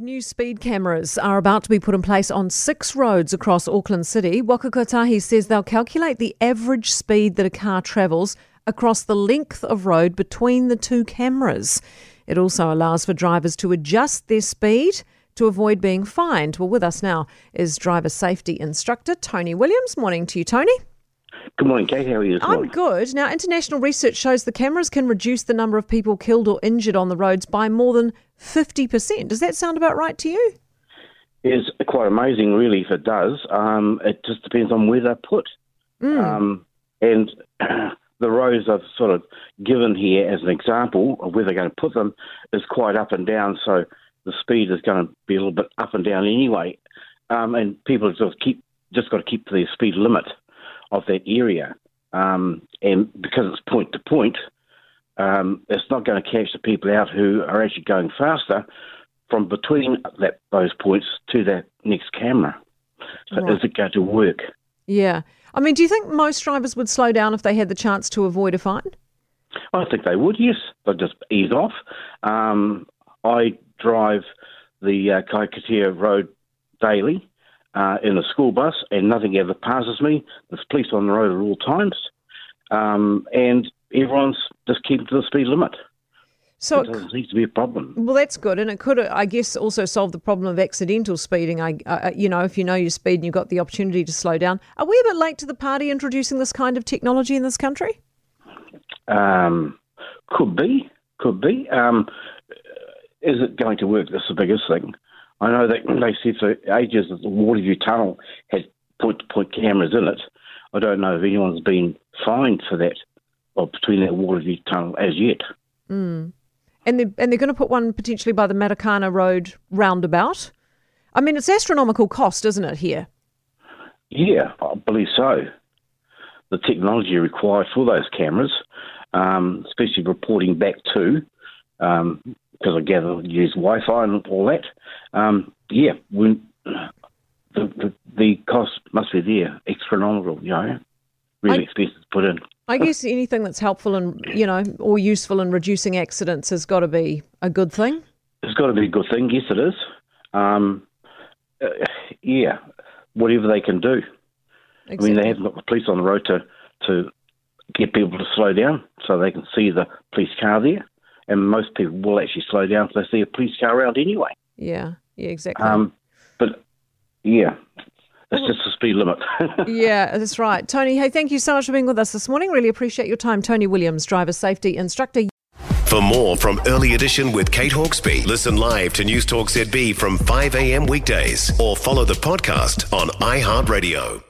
New speed cameras are about to be put in place on six roads across Auckland City. Waka Kotahi says they'll calculate the average speed that a car travels across the length of road between the two cameras. It also allows for drivers to adjust their speed to avoid being fined. Well, with us now is driver safety instructor Tony Williams. Morning to you, Tony. Good morning, Kate. How are you I'm morning? good. Now, international research shows the cameras can reduce the number of people killed or injured on the roads by more than 50%. Does that sound about right to you? It's quite amazing, really, if it does. Um, it just depends on where they're put. Um, and the rows I've sort of given here as an example of where they're going to put them is quite up and down, so the speed is going to be a little bit up and down anyway. Um, and people just keep just got to keep to the speed limit of that area. Um, and because it's point to point, um, it's not going to catch the people out who are actually going faster from between that, those points to that next camera. So Right. is it going to work? Yeah. I mean, do you think most drivers would slow down if they had the chance to avoid a fine? I think they would, yes. They'd just ease off. Um, I drive the uh, Kahikatea Road daily uh, in a school bus, and nothing ever passes me. There's police on the road at all times, um, and everyone's just keeping to the speed limit. So, it doesn't seem to be a problem. well, that's good, and it could, I guess, also solve the problem of accidental speeding. I, uh, you know, if you know your speed and you've got the opportunity to slow down. Are we a bit late to the party introducing this kind of technology in this country? Um, could be, could be. Um, is it going to work? That's the biggest thing. I know that they said for ages that the Waterview Tunnel had point-to-point cameras in it. I don't know if anyone's been fined for that, or between that Waterview Tunnel as yet. And they're, and they're going to put one potentially by the Matakana Road roundabout. I mean, it's astronomical cost, isn't it, here? Yeah, I believe so. The technology required for those cameras, um, especially reporting back to, um, because I gather you use Wi-Fi and all that. Um, yeah, when, the, the the cost must be there, astronomical. You know, really to put in. I guess anything that's helpful and, you know, or useful in reducing accidents has got to be a good thing. It's got to be a good thing. Yes, it is. Um, uh, yeah, whatever they can do. Exactly. I mean, they haven't got the police on the road to, to get people to slow down so they can see the police car there. And most people will actually slow down if they see a police car around anyway. Yeah, yeah, exactly. Um, but yeah, it's just a speed limit. yeah, that's right. Tony, hey, thank you so much for being with us this morning. Really appreciate your time. Tony Williams, driver safety instructor. For more from Early Edition with Kate Hawkesby, listen live to News Talk ZB from 5 a.m. weekdays or follow the podcast on iHeartRadio.